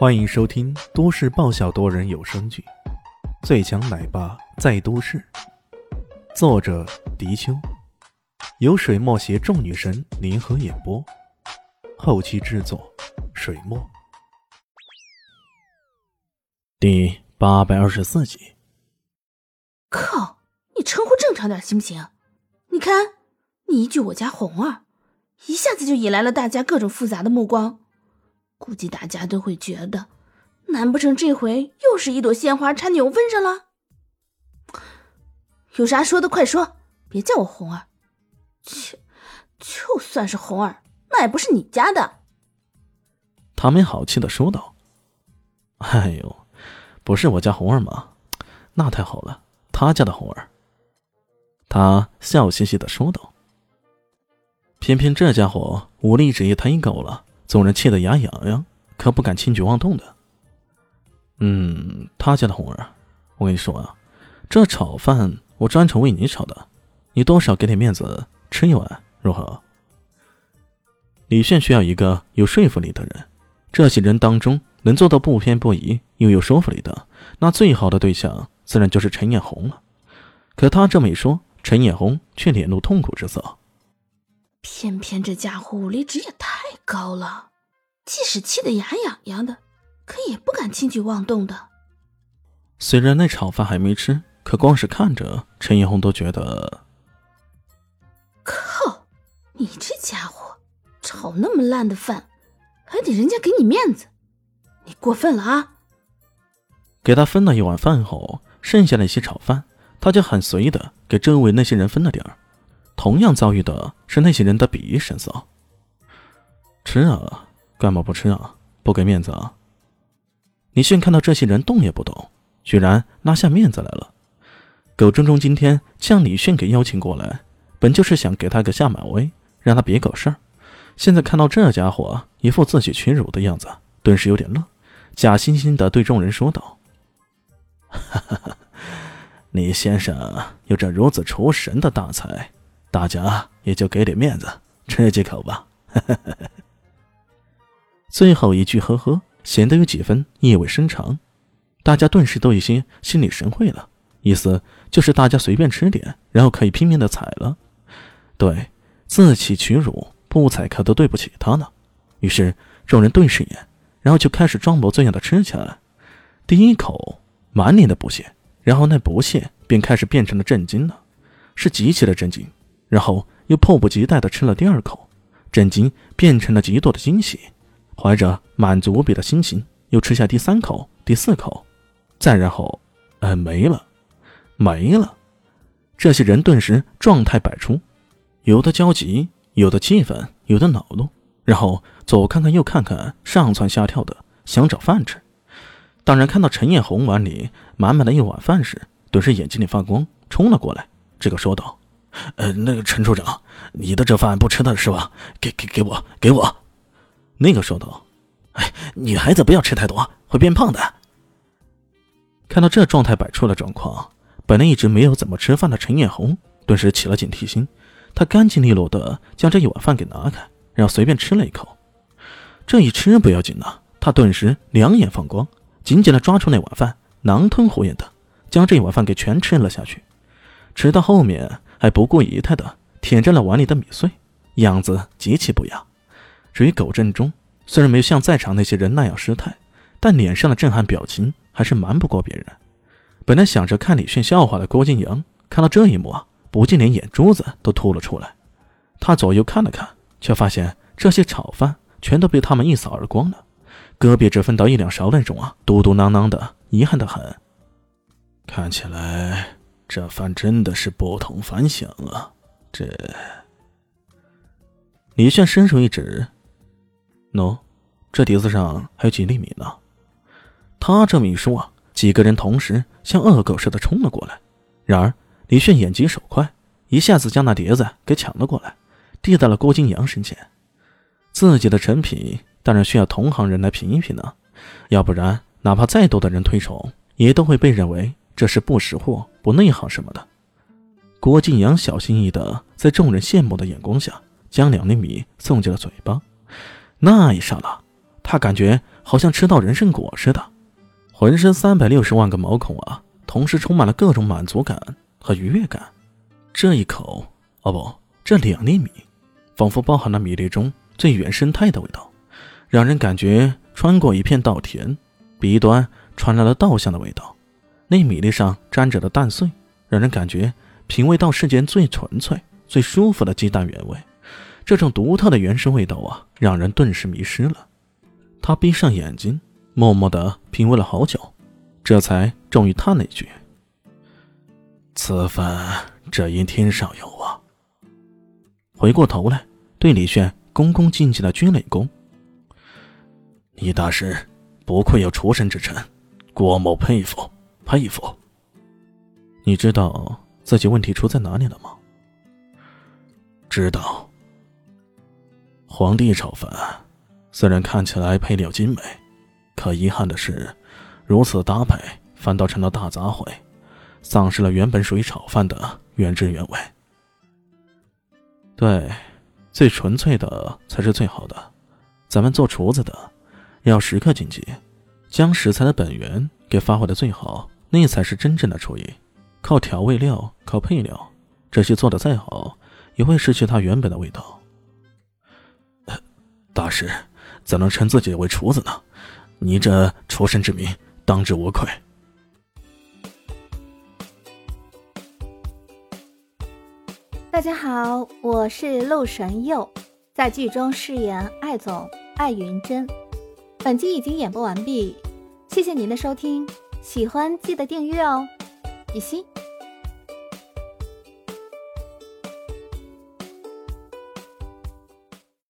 欢迎收听都市爆笑多人有声剧《最强奶爸在都市》，作者：迪秋，由水墨携众女神联合演播，后期制作：水墨。第八百二十四集。靠！你称呼正常点行不行？你看，你一句我家红儿，一下子就引来了大家各种复杂的目光。估计大家都会觉得，难不成这回又是一朵鲜花插牛粪上了？有啥说的快说，别叫我红儿。切，就算是红儿，那也不是你家的。他没好气的说道：“哎呦，不是我家红儿吗？那太好了，他家的红儿。”他笑嘻嘻的说道：“偏偏这家伙武力值也忒高了。”众人气得牙痒痒，可不敢轻举妄动的。嗯，他家的红儿，我跟你说啊，这炒饭我专程为你炒的，你多少给点面子吃一碗，如何？李炫需要一个有说服力的人，这些人当中能做到不偏不倚又有说服力的，那最好的对象自然就是陈艳红了。可他这么一说，陈艳红却脸露痛苦之色。偏偏这家伙武力值也太高了，即使气得牙痒痒的，可也不敢轻举妄动的。虽然那炒饭还没吃，可光是看着陈一红都觉得……靠！你这家伙炒那么烂的饭，还得人家给你面子，你过分了啊！给他分了一碗饭后，剩下那些炒饭，他就很随意的给周围那些人分了点儿。同样遭遇的是那些人的鄙夷神色。吃啊，干嘛不吃啊？不给面子啊？李迅看到这些人动也不动，居然拉下面子来了。狗中中今天将李迅给邀请过来，本就是想给他个下马威，让他别搞事儿。现在看到这家伙一副自取屈辱的样子，顿时有点乐，假惺惺的对众人说道：“哈哈哈，李先生有着如此出神的大才。”大家也就给点面子，吃几口吧。最后一句“呵呵”显得有几分意味深长，大家顿时都有些心领神会了，意思就是大家随便吃点，然后可以拼命的踩了。对，自取屈辱，不踩可都对不起他呢。于是众人对视一眼，然后就开始装模作样的吃起来。第一口满脸的不屑，然后那不屑便开始变成了震惊了，是极其的震惊。然后又迫不及待地吃了第二口，震惊变成了极度的惊喜，怀着满足无比的心情又吃下第三口、第四口，再然后，呃，没了，没了。这些人顿时状态百出，有的焦急，有的气愤，有的恼怒，然后左看看右看看，上蹿下跳的想找饭吃。当然，看到陈艳红碗里满满的一碗饭时，顿时眼睛里发光，冲了过来，这个说道。呃，那个陈处长，你的这饭不吃的是吧？给给给我，给我。那个说道：“哎，女孩子不要吃太多，会变胖的。”看到这状态百出的状况，本来一直没有怎么吃饭的陈艳红顿时起了警惕心。她干净利落的将这一碗饭给拿开，然后随便吃了一口。这一吃不要紧呐，她顿时两眼放光，紧紧的抓住那碗饭，狼吞虎咽的将这一碗饭给全吃了下去。吃到后面。还不顾仪态的舔着了碗里的米碎，样子极其不雅。至于苟振中，虽然没有像在场那些人那样失态，但脸上的震撼表情还是瞒不过别人。本来想着看李迅笑话的郭靖阳，看到这一幕啊，不禁连眼珠子都凸了出来。他左右看了看，却发现这些炒饭全都被他们一扫而光了，隔壁只分到一两勺那种啊，嘟嘟囔囔的，遗憾的很。看起来。这饭真的是不同凡响啊！这李炫伸手一指：“喏，这碟子上还有几粒米呢。”他这么一说啊，几个人同时像恶狗似的冲了过来。然而李炫眼疾手快，一下子将那碟子给抢了过来，递到了郭金阳身前。自己的成品当然需要同行人来品一品呢，要不然哪怕再多的人推崇，也都会被认为。这是不识货、不内行什么的。郭靖阳小心翼翼的在众人羡慕的眼光下，将两粒米送进了嘴巴。那一刹那，他感觉好像吃到人参果似的，浑身三百六十万个毛孔啊，同时充满了各种满足感和愉悦感。这一口，哦不，这两粒米，仿佛包含了米粒中最原生态的味道，让人感觉穿过一片稻田，鼻端传来了稻香的味道。那米粒上沾着的蛋碎，让人感觉品味到世间最纯粹、最舒服的鸡蛋原味。这种独特的原生味道啊，让人顿时迷失了。他闭上眼睛，默默地品味了好久，这才终于叹了一句：“此番只因天上有啊。”回过头来，对李炫恭恭敬敬的鞠了一躬：“李大师，不愧有厨神之称，郭某佩服佩服。你知道自己问题出在哪里了吗？”“知道。”皇帝炒饭，虽然看起来配料精美，可遗憾的是，如此搭配反倒成了大杂烩，丧失了原本属于炒饭的原汁原味。对，最纯粹的才是最好的。咱们做厨子的，要时刻谨记，将食材的本源给发挥的最好，那才是真正的厨艺。靠调味料、靠配料，这些做的再好，也会失去它原本的味道。大师，怎能称自己为厨子呢？你这厨神之名，当之无愧。大家好，我是陆神佑，在剧中饰演艾总艾云珍。本集已经演播完毕，谢谢您的收听，喜欢记得订阅哦，比心。